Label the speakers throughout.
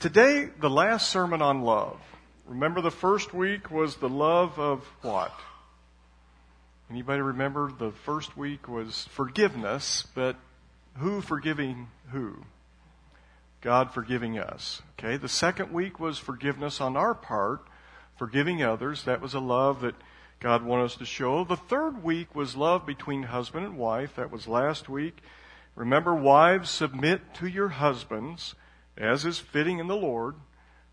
Speaker 1: Today, the last sermon on love. Remember the first week was the love of what? Anybody remember the first week was forgiveness, but who forgiving who? God forgiving us. Okay, the second week was forgiveness on our part, forgiving others. That was a love that God wanted us to show. The third week was love between husband and wife. That was last week. Remember, wives, submit to your husbands as is fitting in the Lord.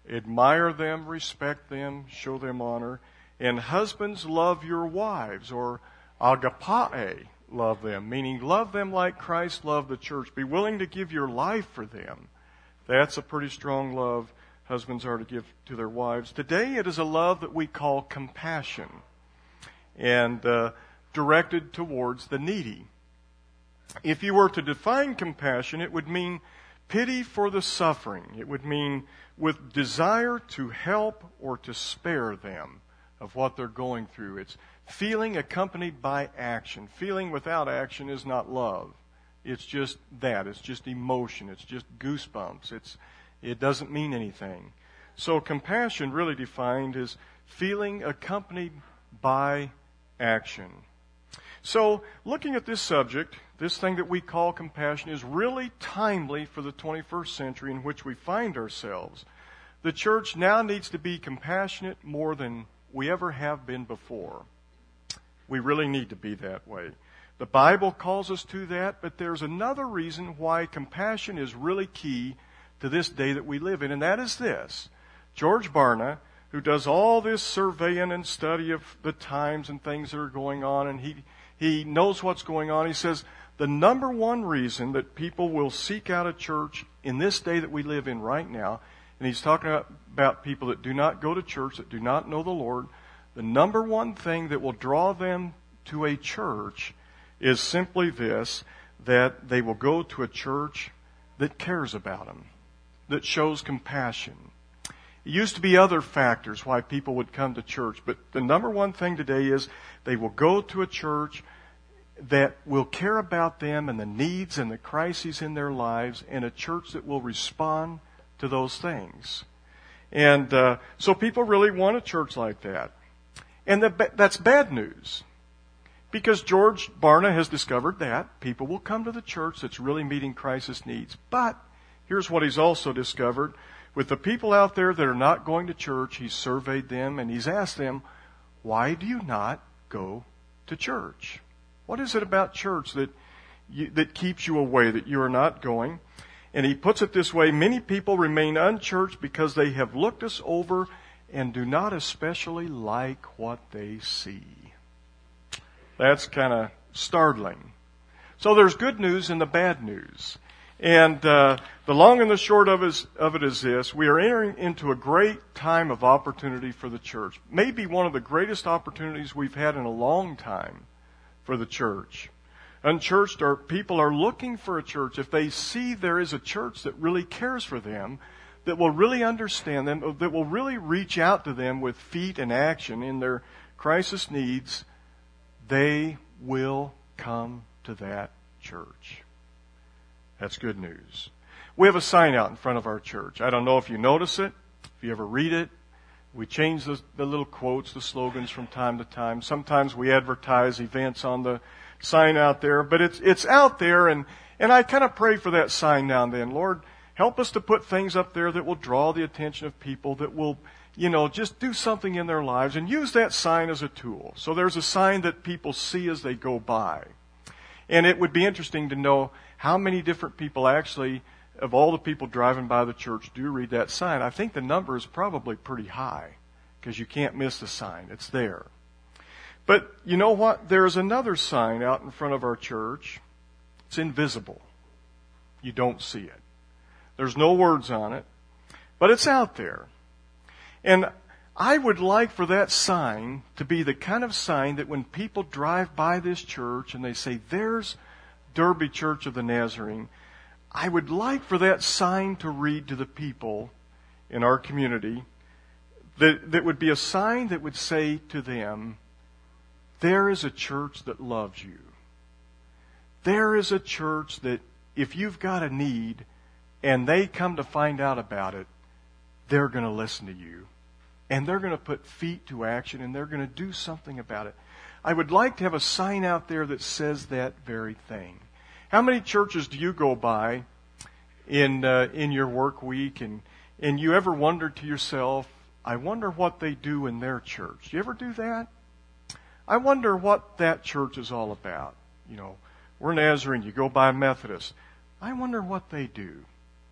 Speaker 1: Admire them, respect them, show them honor. And husbands, love your wives, or agape, love them, meaning love them like Christ loved the church. Be willing to give your life for them. That's a pretty strong love husbands are to give to their wives. Today it is a love that we call compassion and uh, directed towards the needy. If you were to define compassion, it would mean pity for the suffering. It would mean with desire to help or to spare them of what they're going through. It's feeling accompanied by action. Feeling without action is not love. It's just that. It's just emotion. It's just goosebumps. It's, it doesn't mean anything. So compassion really defined is feeling accompanied by action. So looking at this subject, this thing that we call compassion is really timely for the 21st century in which we find ourselves. The church now needs to be compassionate more than we ever have been before. We really need to be that way. The Bible calls us to that, but there's another reason why compassion is really key to this day that we live in, and that is this. George Barna, who does all this surveying and study of the times and things that are going on, and he, he knows what's going on, he says, the number one reason that people will seek out a church in this day that we live in right now, and he's talking about people that do not go to church, that do not know the Lord, the number one thing that will draw them to a church is simply this, that they will go to a church that cares about them, that shows compassion. It used to be other factors why people would come to church, but the number one thing today is they will go to a church that will care about them and the needs and the crises in their lives, and a church that will respond to those things. And uh, so people really want a church like that. And that's bad news. Because George Barna has discovered that people will come to the church that's really meeting crisis needs. But here's what he's also discovered. With the people out there that are not going to church, he's surveyed them and he's asked them, why do you not go to church? What is it about church that you, that keeps you away, that you are not going? And he puts it this way, many people remain unchurched because they have looked us over and do not especially like what they see. That's kind of startling. So there's good news and the bad news. And uh, the long and the short of, is, of it is this we are entering into a great time of opportunity for the church. Maybe one of the greatest opportunities we've had in a long time for the church. Unchurched are, people are looking for a church. If they see there is a church that really cares for them, that will really understand them, that will really reach out to them with feet and action in their crisis needs, they will come to that church. That's good news. We have a sign out in front of our church. I don't know if you notice it, if you ever read it, we change the, the little quotes, the slogans from time to time. Sometimes we advertise events on the sign out there, but it's, it's out there and, and I kind of pray for that sign now and then. Lord, help us to put things up there that will draw the attention of people, that will, you know, just do something in their lives and use that sign as a tool. So there's a sign that people see as they go by. And it would be interesting to know how many different people actually of all the people driving by the church do read that sign, I think the number is probably pretty high because you can't miss the sign. It's there. But you know what? There's another sign out in front of our church. It's invisible. You don't see it. There's no words on it, but it's out there. And I would like for that sign to be the kind of sign that when people drive by this church and they say, there's Derby Church of the Nazarene, I would like for that sign to read to the people in our community that, that would be a sign that would say to them, there is a church that loves you. There is a church that if you've got a need and they come to find out about it, they're going to listen to you. And they're going to put feet to action and they're going to do something about it. I would like to have a sign out there that says that very thing. How many churches do you go by in uh, in your work week and and you ever wonder to yourself, I wonder what they do in their church. Do you ever do that? I wonder what that church is all about. You know, we're Nazarene, you go by Methodist. I wonder what they do.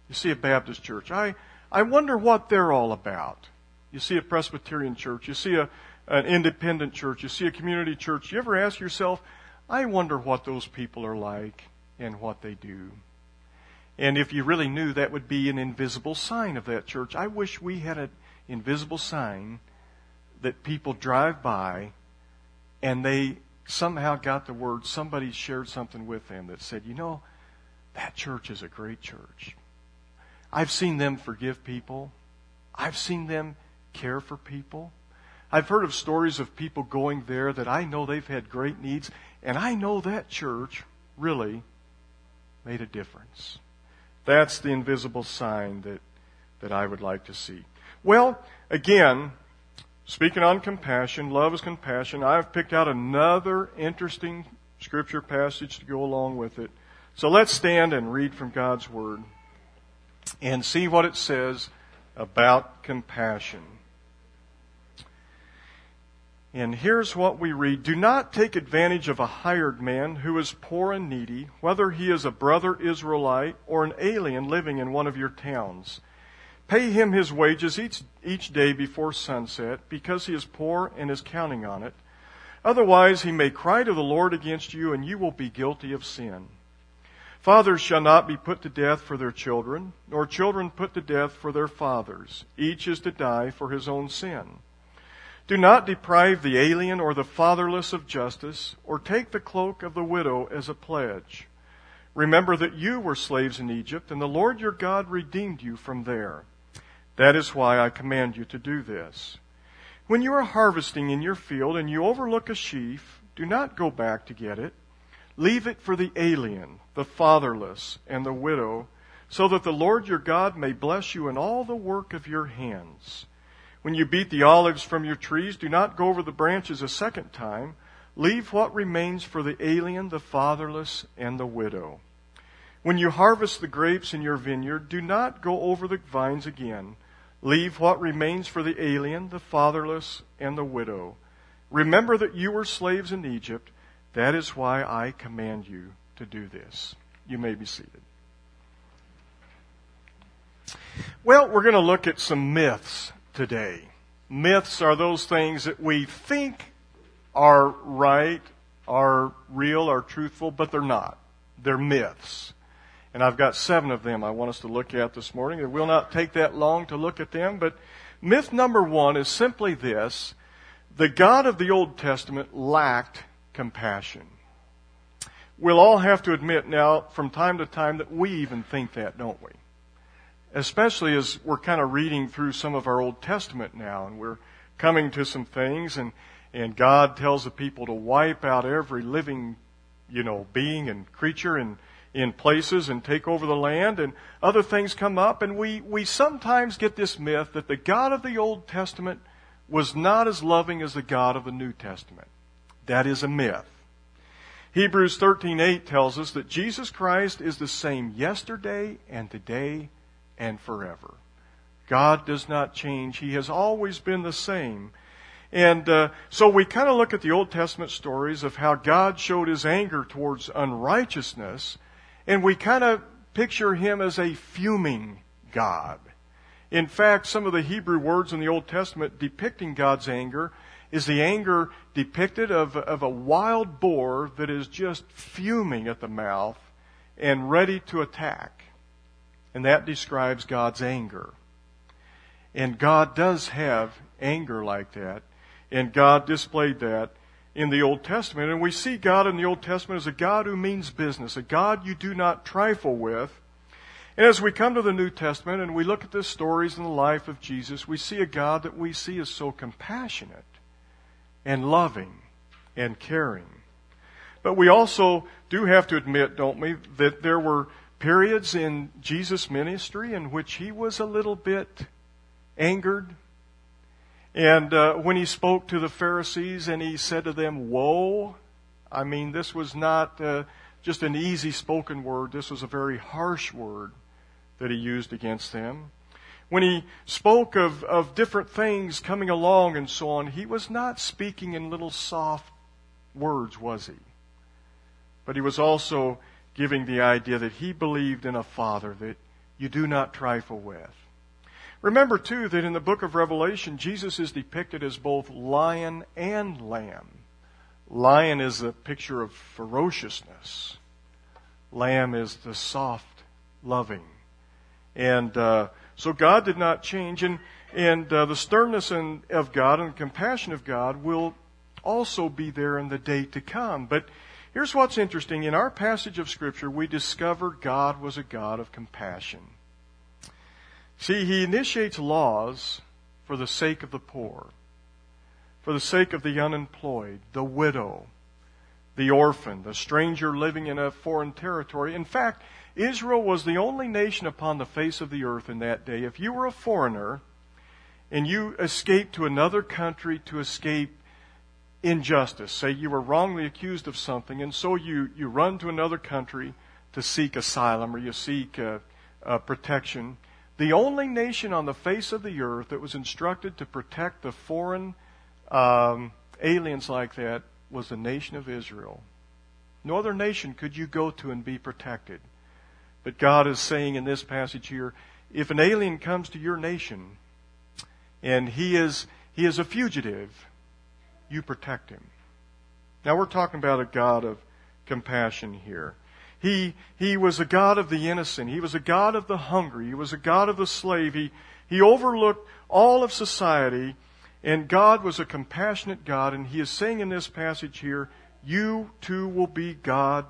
Speaker 1: You see a Baptist church. I I wonder what they're all about. You see a Presbyterian church, you see a an independent church, you see a community church. You ever ask yourself, I wonder what those people are like and what they do. And if you really knew, that would be an invisible sign of that church. I wish we had an invisible sign that people drive by and they somehow got the word, somebody shared something with them that said, you know, that church is a great church. I've seen them forgive people. I've seen them care for people. I've heard of stories of people going there that I know they've had great needs, and I know that church really made a difference. That's the invisible sign that, that I would like to see. Well, again, speaking on compassion, love is compassion. I've picked out another interesting scripture passage to go along with it. So let's stand and read from God's Word and see what it says about compassion. And here's what we read Do not take advantage of a hired man who is poor and needy, whether he is a brother Israelite or an alien living in one of your towns. Pay him his wages each, each day before sunset, because he is poor and is counting on it. Otherwise, he may cry to the Lord against you, and you will be guilty of sin. Fathers shall not be put to death for their children, nor children put to death for their fathers. Each is to die for his own sin. Do not deprive the alien or the fatherless of justice, or take the cloak of the widow as a pledge. Remember that you were slaves in Egypt, and the Lord your God redeemed you from there. That is why I command you to do this. When you are harvesting in your field and you overlook a sheaf, do not go back to get it. Leave it for the alien, the fatherless, and the widow, so that the Lord your God may bless you in all the work of your hands. When you beat the olives from your trees, do not go over the branches a second time. Leave what remains for the alien, the fatherless, and the widow. When you harvest the grapes in your vineyard, do not go over the vines again. Leave what remains for the alien, the fatherless, and the widow. Remember that you were slaves in Egypt. That is why I command you to do this. You may be seated. Well, we're going to look at some myths today. Myths are those things that we think are right, are real, are truthful, but they're not. They're myths. And I've got seven of them I want us to look at this morning. It will not take that long to look at them, but myth number one is simply this. The God of the Old Testament lacked compassion. We'll all have to admit now from time to time that we even think that, don't we? Especially as we're kind of reading through some of our Old Testament now and we're coming to some things and, and God tells the people to wipe out every living, you know, being and creature in, in places and take over the land and other things come up and we, we sometimes get this myth that the God of the Old Testament was not as loving as the God of the New Testament. That is a myth. Hebrews 13:8 tells us that Jesus Christ is the same yesterday and today and forever. God does not change. He has always been the same. And uh, so we kind of look at the Old Testament stories of how God showed his anger towards unrighteousness, and we kind of picture him as a fuming God. In fact, some of the Hebrew words in the Old Testament depicting God's anger is the anger depicted of, of a wild boar that is just fuming at the mouth and ready to attack. And that describes God's anger. And God does have anger like that. And God displayed that in the Old Testament. And we see God in the Old Testament as a God who means business, a God you do not trifle with. And as we come to the New Testament and we look at the stories in the life of Jesus, we see a God that we see as so compassionate and loving and caring. But we also do have to admit, don't we, that there were periods in Jesus' ministry in which he was a little bit angered. And uh, when he spoke to the Pharisees and he said to them, Woe, I mean, this was not uh, just an easy spoken word, this was a very harsh word that he used against them. When he spoke of, of different things coming along and so on, he was not speaking in little soft words, was he? But he was also giving the idea that he believed in a Father that you do not trifle with. Remember, too, that in the book of Revelation, Jesus is depicted as both lion and lamb. Lion is a picture of ferociousness. Lamb is the soft, loving. And uh, so God did not change. And, and uh, the sternness in, of God and the compassion of God will also be there in the day to come. But here's what's interesting. In our passage of Scripture, we discover God was a God of compassion. See, He initiates laws for the sake of the poor, for the sake of the unemployed, the widow, the orphan, the stranger living in a foreign territory. In fact, Israel was the only nation upon the face of the earth in that day. If you were a foreigner and you escaped to another country to escape injustice, say you were wrongly accused of something, and so you, you run to another country to seek asylum or you seek uh, uh, protection, the only nation on the face of the earth that was instructed to protect the foreign um, aliens like that was the nation of Israel. No other nation could you go to and be protected. But God is saying in this passage here, if an alien comes to your nation and he is, he is a fugitive, you protect him. Now we're talking about a God of compassion here. He, he was a God of the innocent. He was a God of the hungry. He was a God of the slave. He, he overlooked all of society. And God was a compassionate God. And He is saying in this passage here, you too will be God,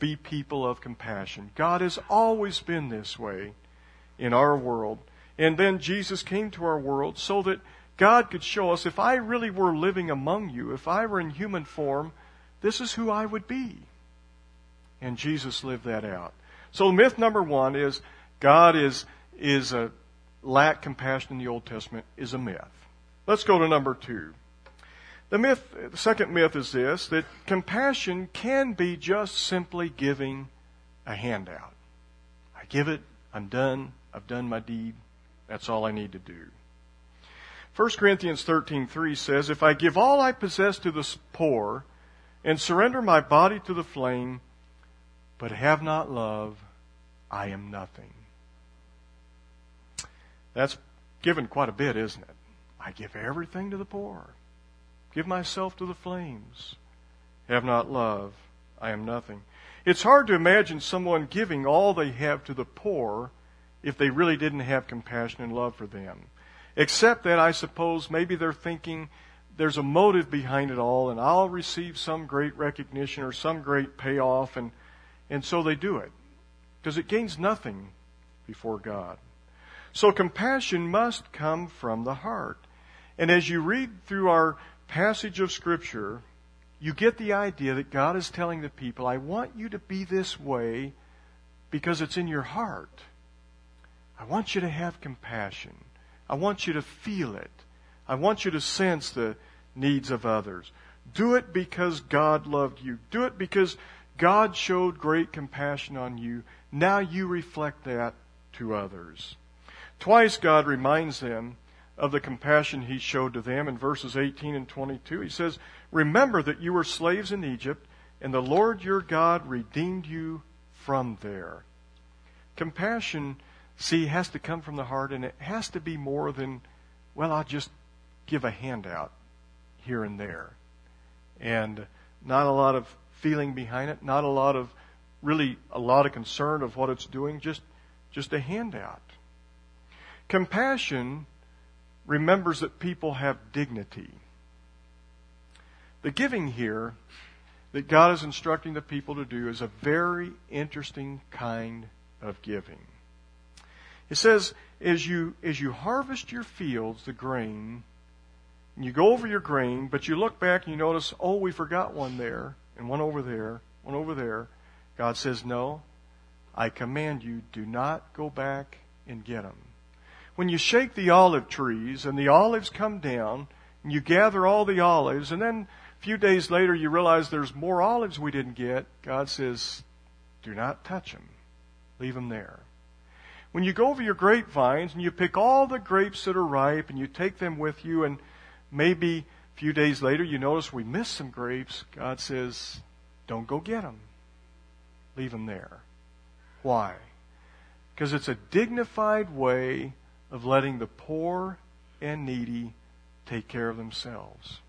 Speaker 1: be people of compassion. God has always been this way in our world. And then Jesus came to our world so that God could show us if I really were living among you, if I were in human form, this is who I would be. And Jesus lived that out. So myth number one is God is, is a lack compassion in the Old Testament is a myth. Let's go to number two. The myth, the second myth is this, that compassion can be just simply giving a handout. I give it, I'm done, I've done my deed, that's all I need to do. 1 Corinthians 13:3 says, "If I give all I possess to the poor and surrender my body to the flame, but have not love, I am nothing. That's given quite a bit, isn't it? I give everything to the poor, give myself to the flames. Have not love, I am nothing. It's hard to imagine someone giving all they have to the poor if they really didn't have compassion and love for them. Except that I suppose maybe they're thinking there's a motive behind it all and I'll receive some great recognition or some great payoff and and so they do it because it gains nothing before God. So compassion must come from the heart. And as you read through our passage of Scripture, you get the idea that God is telling the people, I want you to be this way because it's in your heart. I want you to have compassion. I want you to feel it. I want you to sense the needs of others. Do it because God loved you. Do it because God showed great compassion on you. Now you reflect that to others. Twice God reminds them of the compassion he showed to them in verses 18 and 22. He says, Remember that you were slaves in Egypt, and the Lord your God redeemed you from there. Compassion, see, it has to come from the heart, and it has to be more than, well, I'll just give a handout here and there. And not a lot of feeling behind it, not a lot of really a lot of concern of what it's doing, just just a handout. Compassion remembers that people have dignity. The giving here that God is instructing the people to do is a very interesting kind of giving. It says, as you, as you harvest your fields, the grain, and you go over your grain, but you look back and you notice, oh, we forgot one there and one over there, one over there. God says, No, I command you, do not go back and get them. when you shake the olive trees and the olives come down and you gather all the olives and then a few days later you realize there's more olives we didn't get, God says, do not touch them. Leave them there. When you go over your grapevines and you pick all the grapes that are ripe and you take them with you and maybe a few days later you notice we missed some grapes, God says, don't go get them. Leave them there. Why? Because it's a dignified way of letting the poor and needy take care of themselves.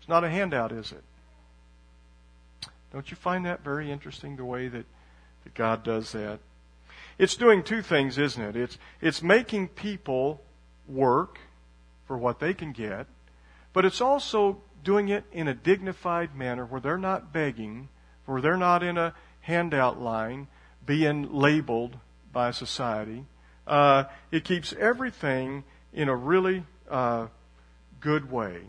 Speaker 1: It's not a handout, is it? Don't you find that very interesting, the way that, that God does that? It's doing two things, isn't it? It's, it's making people work for what they can get, but it's also doing it in a dignified manner where they're not begging, where they're not in a handout line being labeled by society. Uh, it keeps everything in a really uh, good way,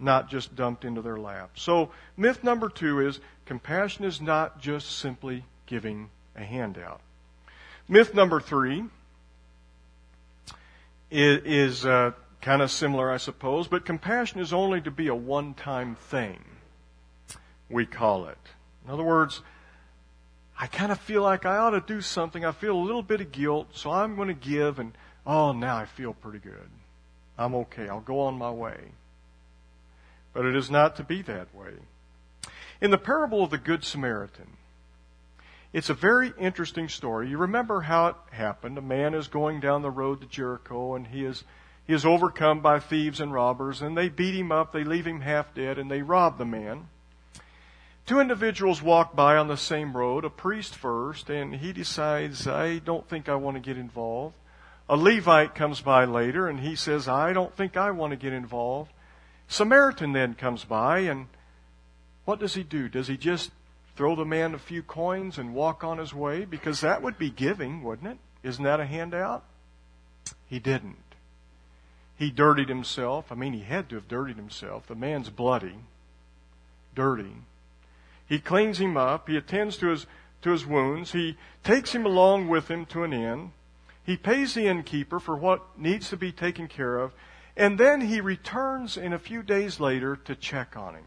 Speaker 1: not just dumped into their lap. So, myth number two is compassion is not just simply giving a handout. Myth number three is, is uh, kind of similar, I suppose, but compassion is only to be a one time thing, we call it. In other words, I kind of feel like I ought to do something. I feel a little bit of guilt, so I'm going to give, and oh, now I feel pretty good. I'm okay. I'll go on my way. But it is not to be that way. In the parable of the Good Samaritan, it's a very interesting story. You remember how it happened. A man is going down the road to Jericho, and he is, he is overcome by thieves and robbers, and they beat him up, they leave him half dead, and they rob the man. Two individuals walk by on the same road, a priest first, and he decides, I don't think I want to get involved. A Levite comes by later, and he says, I don't think I want to get involved. Samaritan then comes by, and what does he do? Does he just throw the man a few coins and walk on his way? Because that would be giving, wouldn't it? Isn't that a handout? He didn't. He dirtied himself. I mean, he had to have dirtied himself. The man's bloody, dirty. He cleans him up. He attends to his, to his wounds. He takes him along with him to an inn. He pays the innkeeper for what needs to be taken care of. And then he returns in a few days later to check on him.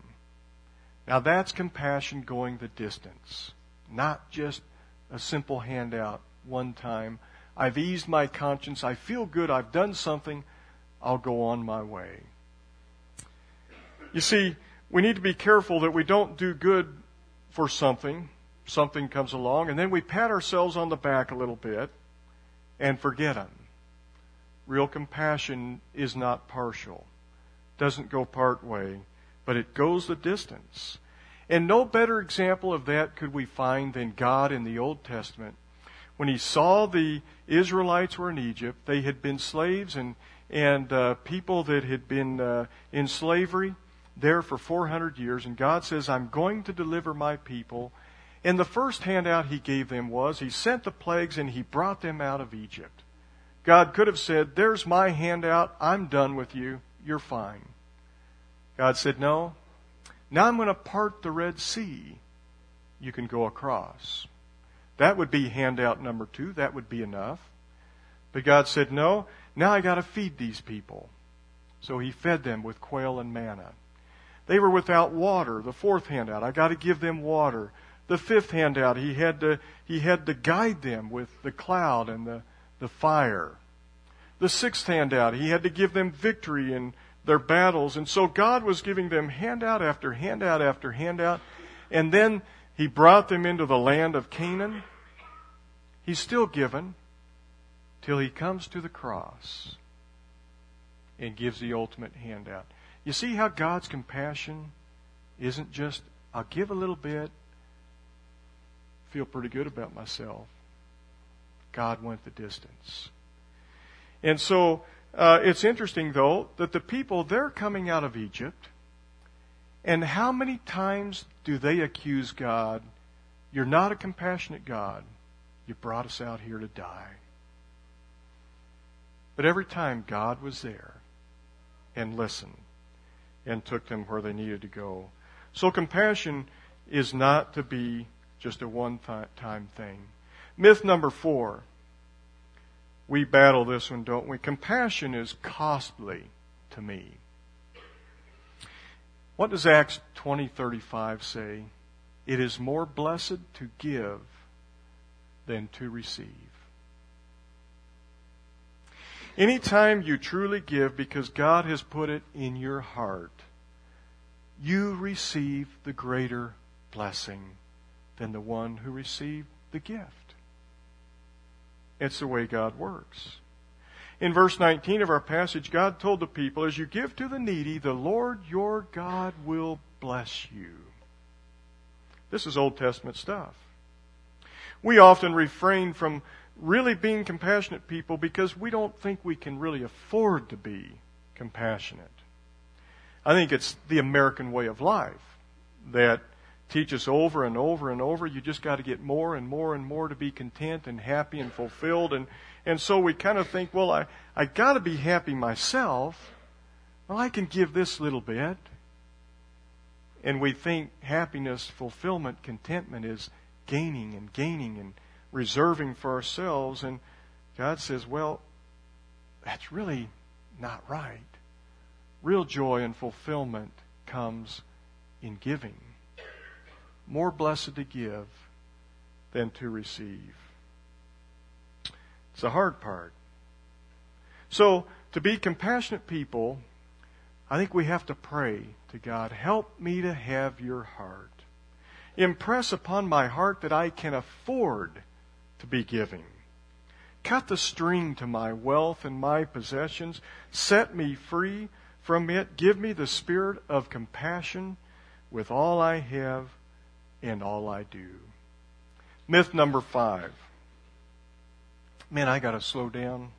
Speaker 1: Now that's compassion going the distance. Not just a simple handout one time. I've eased my conscience. I feel good. I've done something. I'll go on my way. You see, we need to be careful that we don't do good for something, something comes along, and then we pat ourselves on the back a little bit and forget them. Real compassion is not partial, doesn't go part way, but it goes the distance. And no better example of that could we find than God in the Old Testament. When he saw the Israelites were in Egypt, they had been slaves and, and uh, people that had been uh, in slavery there for 400 years, and God says, I'm going to deliver my people. And the first handout he gave them was he sent the plagues and he brought them out of Egypt. God could have said, There's my handout. I'm done with you. You're fine. God said, No. Now I'm going to part the Red Sea. You can go across. That would be handout number two. That would be enough. But God said, No. Now I got to feed these people. So he fed them with quail and manna. They were without water. The fourth handout, I got to give them water. The fifth handout, he had to, he had to guide them with the cloud and the, the fire. The sixth handout, he had to give them victory in their battles. And so God was giving them handout after handout after handout. And then he brought them into the land of Canaan. He's still given till he comes to the cross and gives the ultimate handout. You see how God's compassion isn't just, I'll give a little bit, feel pretty good about myself. God went the distance. And so, uh, it's interesting though that the people, they're coming out of Egypt. And how many times do they accuse God? You're not a compassionate God. You brought us out here to die. But every time God was there and listened and took them where they needed to go. So compassion is not to be just a one time thing. Myth number four. We battle this one, don't we? Compassion is costly to me. What does Acts 20:35 say? It is more blessed to give than to receive. Anytime you truly give because God has put it in your heart, you receive the greater blessing than the one who received the gift. It's the way God works. In verse 19 of our passage, God told the people, As you give to the needy, the Lord your God will bless you. This is Old Testament stuff. We often refrain from really being compassionate people because we don't think we can really afford to be compassionate. I think it's the American way of life that teaches over and over and over. You just got to get more and more and more to be content and happy and fulfilled. And, and so we kind of think, well, I, I got to be happy myself. Well, I can give this little bit. And we think happiness, fulfillment, contentment is gaining and gaining and reserving for ourselves. And God says, well, that's really not right. Real joy and fulfillment comes in giving. More blessed to give than to receive. It's the hard part. So, to be compassionate people, I think we have to pray to God, help me to have your heart. Impress upon my heart that I can afford to be giving. Cut the string to my wealth and my possessions. Set me free from it. Give me the spirit of compassion with all I have and all I do. Myth number five. Man, I gotta slow down.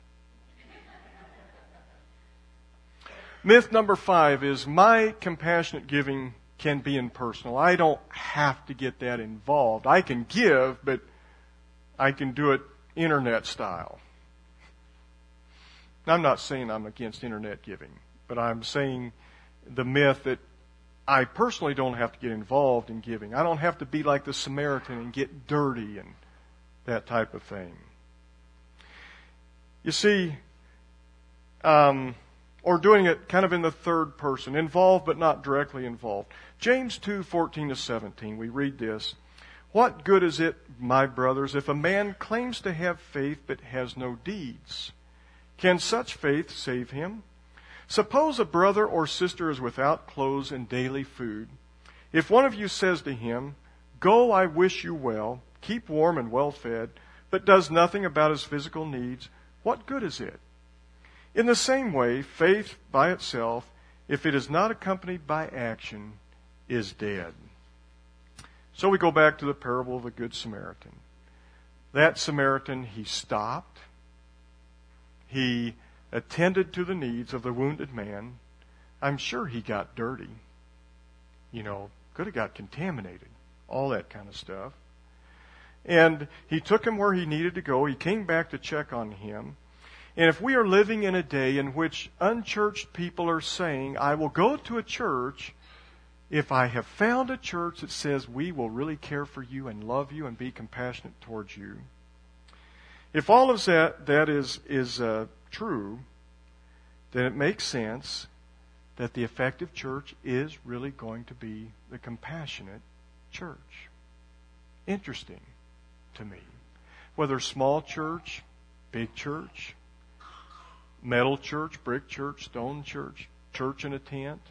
Speaker 1: Myth number five is my compassionate giving can be impersonal. I don't have to get that involved. I can give, but I can do it internet style. I'm not saying I'm against internet giving, but I'm saying the myth that I personally don't have to get involved in giving. I don't have to be like the Samaritan and get dirty and that type of thing. You see, um, or doing it kind of in the third person, involved but not directly involved. James 2, 14 to 17, we read this. What good is it, my brothers, if a man claims to have faith but has no deeds? Can such faith save him? Suppose a brother or sister is without clothes and daily food. If one of you says to him, Go, I wish you well, keep warm and well fed, but does nothing about his physical needs, what good is it? In the same way, faith by itself, if it is not accompanied by action, is dead. So we go back to the parable of the Good Samaritan. That Samaritan, he stopped. He attended to the needs of the wounded man. I'm sure he got dirty. You know, could have got contaminated. All that kind of stuff. And he took him where he needed to go. He came back to check on him. And if we are living in a day in which unchurched people are saying, I will go to a church if I have found a church that says we will really care for you and love you and be compassionate towards you, if all of that, that is, is uh, true, then it makes sense that the effective church is really going to be the compassionate church. Interesting to me. Whether small church, big church, metal church, brick church, stone church, church in a tent,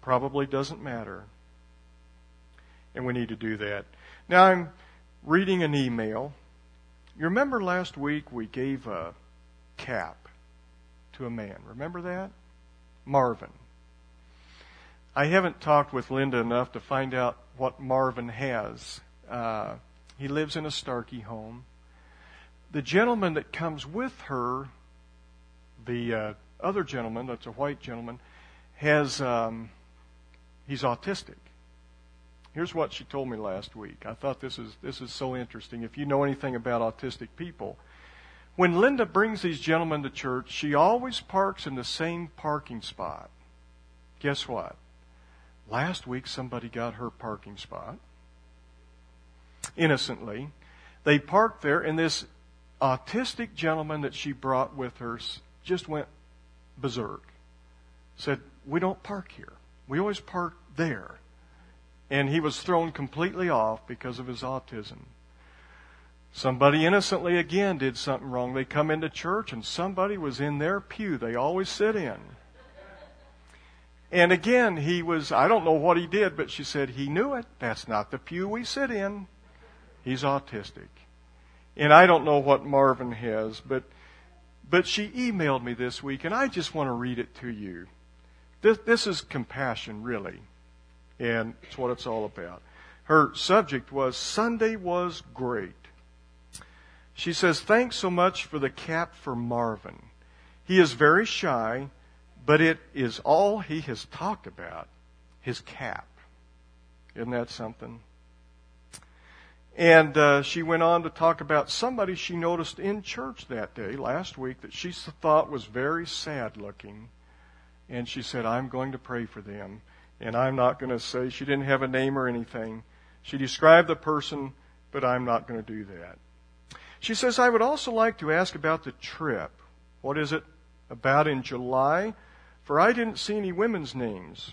Speaker 1: probably doesn't matter. And we need to do that. Now I'm reading an email. You remember last week we gave a cap to a man. Remember that? Marvin. I haven't talked with Linda enough to find out what Marvin has. Uh, he lives in a Starkey home. The gentleman that comes with her, the uh, other gentleman, that's a white gentleman, has um, He's autistic. Here's what she told me last week. I thought this is this is so interesting. If you know anything about autistic people, when Linda brings these gentlemen to church, she always parks in the same parking spot. Guess what? Last week somebody got her parking spot. Innocently. They parked there and this autistic gentleman that she brought with her just went berserk. Said, We don't park here. We always park there. And he was thrown completely off because of his autism. Somebody innocently again did something wrong. They come into church and somebody was in their pew they always sit in. And again, he was, I don't know what he did, but she said, he knew it. That's not the pew we sit in. He's autistic. And I don't know what Marvin has, but, but she emailed me this week, and I just want to read it to you. This, this is compassion, really. And it's what it's all about. Her subject was Sunday was great. She says, Thanks so much for the cap for Marvin. He is very shy, but it is all he has talked about his cap. Isn't that something? And uh, she went on to talk about somebody she noticed in church that day, last week, that she thought was very sad looking. And she said, I'm going to pray for them. And I'm not going to say she didn't have a name or anything. She described the person, but I'm not going to do that. She says, I would also like to ask about the trip. What is it about in July? For I didn't see any women's names,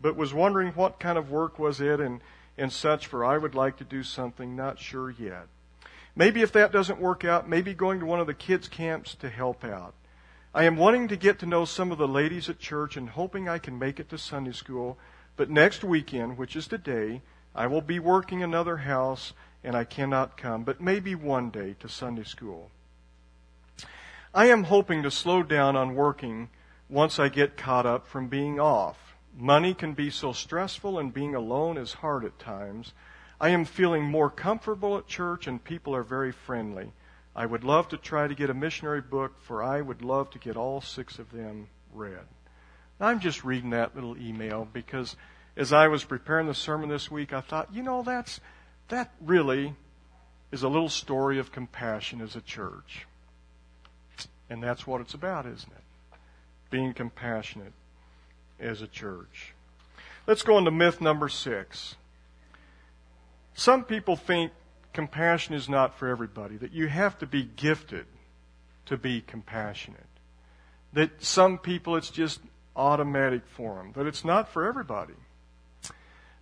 Speaker 1: but was wondering what kind of work was it and and such, for I would like to do something, not sure yet. Maybe if that doesn't work out, maybe going to one of the kids' camps to help out. I am wanting to get to know some of the ladies at church and hoping I can make it to Sunday school, but next weekend, which is today, I will be working another house and I cannot come, but maybe one day to Sunday school. I am hoping to slow down on working once I get caught up from being off. Money can be so stressful, and being alone is hard at times. I am feeling more comfortable at church, and people are very friendly. I would love to try to get a missionary book, for I would love to get all six of them read. I'm just reading that little email because as I was preparing the sermon this week, I thought, you know, that's, that really is a little story of compassion as a church. And that's what it's about, isn't it? Being compassionate as a church. Let's go on to myth number six. Some people think compassion is not for everybody, that you have to be gifted to be compassionate. That some people it's just automatic for them, that it's not for everybody.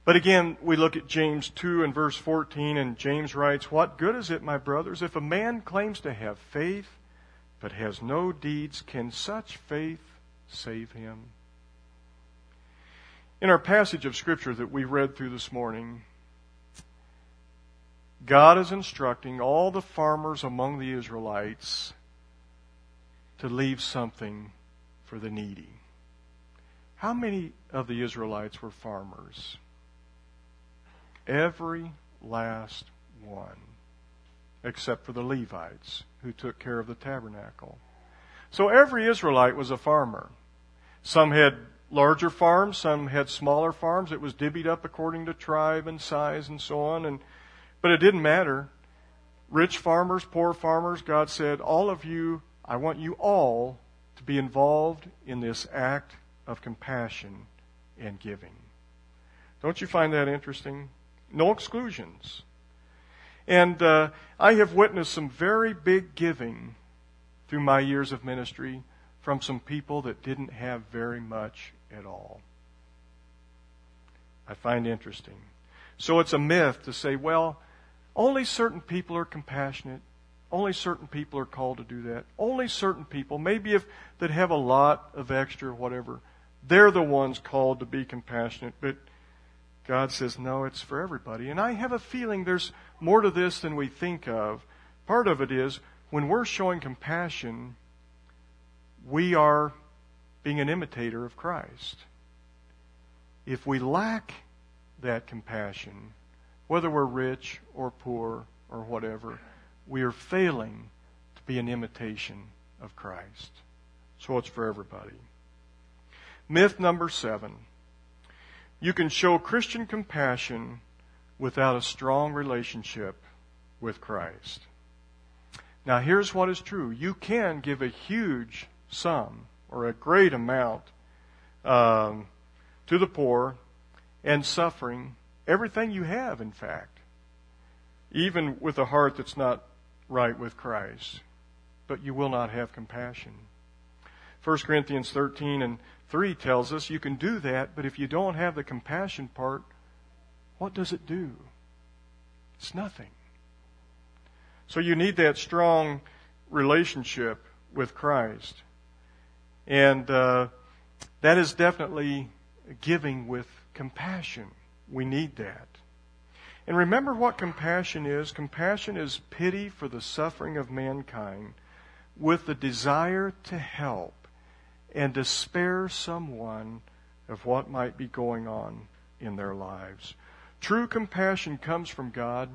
Speaker 1: But again, we look at James 2 and verse 14, and James writes, What good is it, my brothers, if a man claims to have faith, but has no deeds? Can such faith save him? In our passage of Scripture that we read through this morning, God is instructing all the farmers among the Israelites to leave something for the needy. How many of the Israelites were farmers? Every last one, except for the Levites who took care of the tabernacle. So every Israelite was a farmer. Some had larger farms, some had smaller farms. It was divvied up according to tribe and size and so on. And, but it didn't matter. Rich farmers, poor farmers, God said, all of you, I want you all to be involved in this act of compassion and giving. Don't you find that interesting? No exclusions. And uh, I have witnessed some very big giving through my years of ministry from some people that didn't have very much at all. I find interesting. So it's a myth to say, well, only certain people are compassionate. Only certain people are called to do that. Only certain people, maybe if that have a lot of extra, whatever, they're the ones called to be compassionate. But God says, no, it's for everybody. And I have a feeling there's more to this than we think of. Part of it is when we're showing compassion, we are being an imitator of Christ. If we lack that compassion, whether we're rich or poor or whatever, we are failing to be an imitation of Christ. So it's for everybody. Myth number seven. You can show Christian compassion without a strong relationship with Christ. Now here's what is true. You can give a huge sum or a great amount um, to the poor and suffering everything you have, in fact, even with a heart that's not right with Christ, but you will not have compassion. 1 Corinthians 13 and 3 tells us you can do that, but if you don't have the compassion part, what does it do? It's nothing. So you need that strong relationship with Christ. And uh, that is definitely giving with compassion. We need that. And remember what compassion is. Compassion is pity for the suffering of mankind with the desire to help and to spare someone of what might be going on in their lives. True compassion comes from God,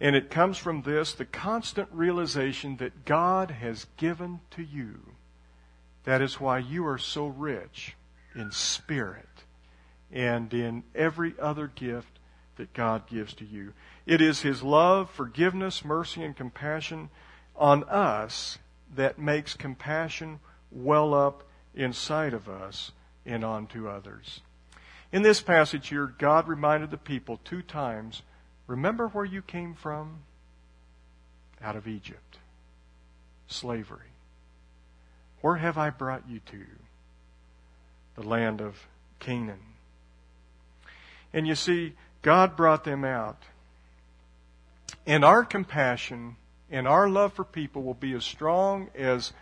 Speaker 1: and it comes from this the constant realization that God has given to you. That is why you are so rich in spirit and in every other gift that God gives to you. It is His love, forgiveness, mercy, and compassion on us that makes compassion well up inside of us and onto others. In this passage here, God reminded the people two times remember where you came from? Out of Egypt, slavery. Where have I brought you to? The land of Canaan. And you see, God brought them out. And our compassion and our love for people will be as strong as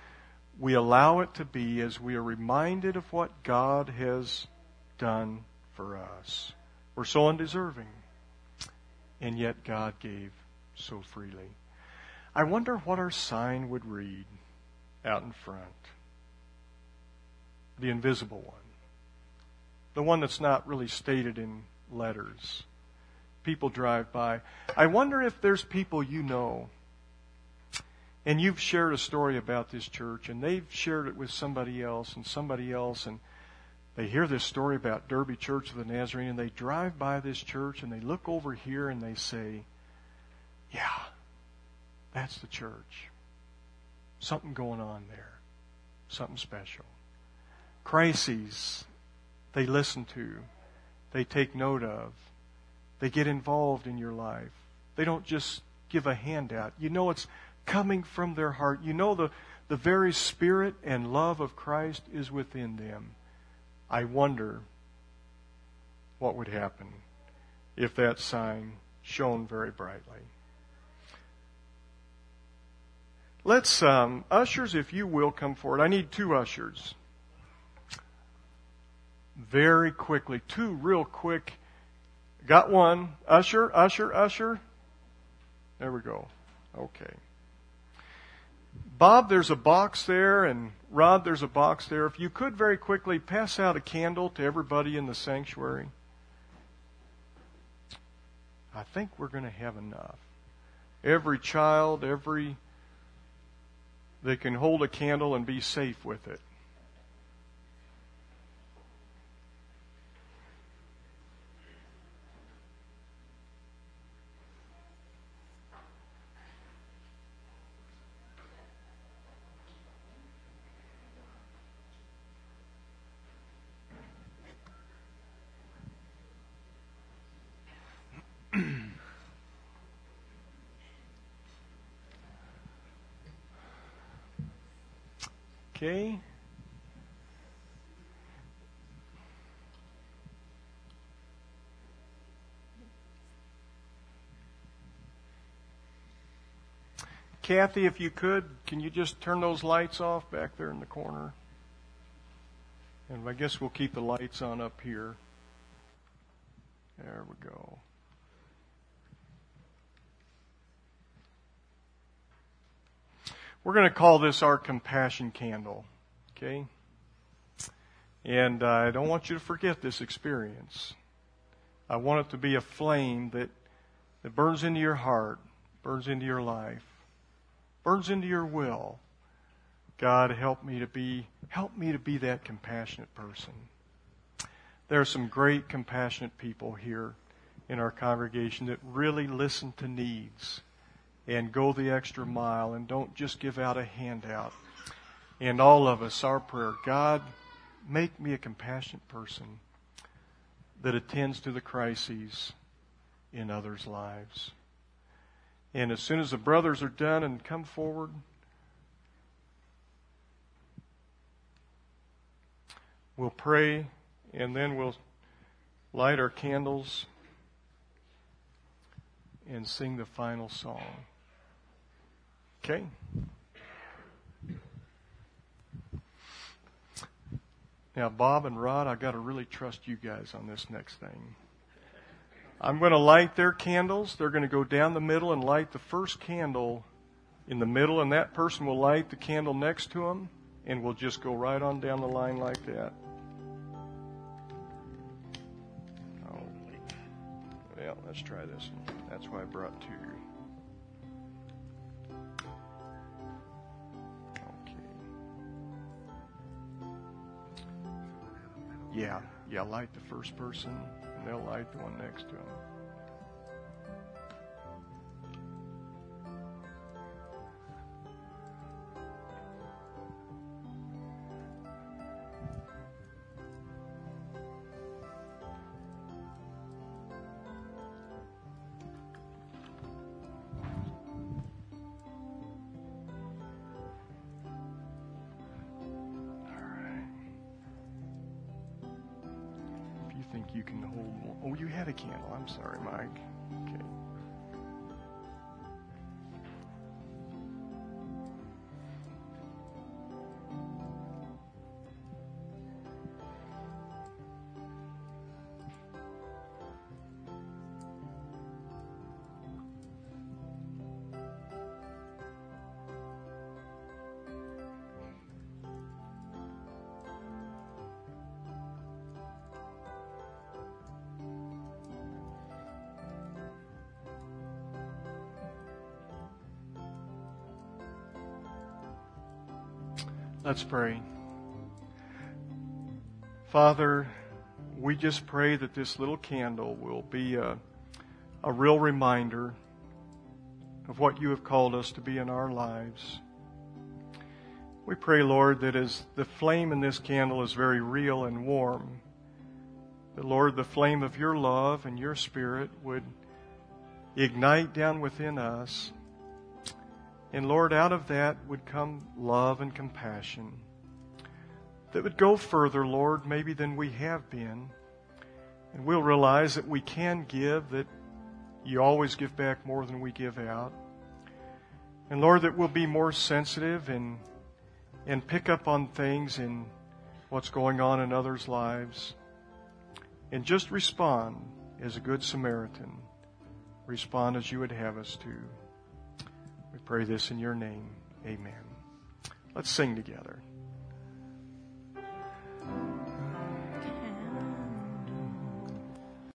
Speaker 1: we allow it to be as we are reminded of what God has done for us. We're so undeserving, and yet God gave so freely. I wonder what our sign would read out in front. The invisible one. The one that's not really stated in letters. People drive by. I wonder if there's people you know and you've shared a story about this church, and they've shared it with somebody else and somebody else, and they hear this story about Derby Church of the Nazarene, and they drive by this church, and they look over here, and they say, Yeah, that's the church. Something going on there. Something special. Crises they listen to, they take note of, they get involved in your life. They don't just give a handout. You know it's coming from their heart. You know the, the very spirit and love of Christ is within them. I wonder what would happen if that sign shone very brightly. Let's, um, ushers, if you will, come forward. I need two ushers. Very quickly. Two real quick. Got one. Usher, usher, usher. There we go. Okay. Bob, there's a box there, and Rod, there's a box there. If you could very quickly pass out a candle to everybody in the sanctuary. I think we're going to have enough. Every child, every they can hold a candle and be safe with it. Okay. Kathy, if you could, can you just turn those lights off back there in the corner? And I guess we'll keep the lights on up here. There we go. We're going to call this our compassion candle. Okay? And uh, I don't want you to forget this experience. I want it to be a flame that, that burns into your heart, burns into your life, burns into your will. God, help me to be, help me to be that compassionate person. There are some great compassionate people here in our congregation that really listen to needs and go the extra mile and don't just give out a handout. And all of us, our prayer, God, make me a compassionate person that attends to the crises in others' lives. And as soon as the brothers are done and come forward, we'll pray and then we'll light our candles and sing the final song. Okay? Now, Bob and Rod, I've got to really trust you guys on this next thing. I'm going to light their candles. They're going to go down the middle and light the first candle in the middle, and that person will light the candle next to them, and we'll just go right on down the line like that. Oh, well, let's try this one. That's why I brought two. Yeah, yeah, light the first person, and they'll light the one next to them. Let's pray. Father, we just pray that this little candle will be a, a real reminder of what you have called us to be in our lives. We pray, Lord, that as the flame in this candle is very real and warm, that, Lord, the flame of your love and your spirit would ignite down within us and Lord, out of that would come love and compassion that would go further, Lord, maybe than we have been. And we'll realize that we can give, that you always give back more than we give out. And Lord, that we'll be more sensitive and, and pick up on things in what's going on in others' lives. And just respond as a good Samaritan. Respond as you would have us to. We pray this in your name. Amen. Let's sing together.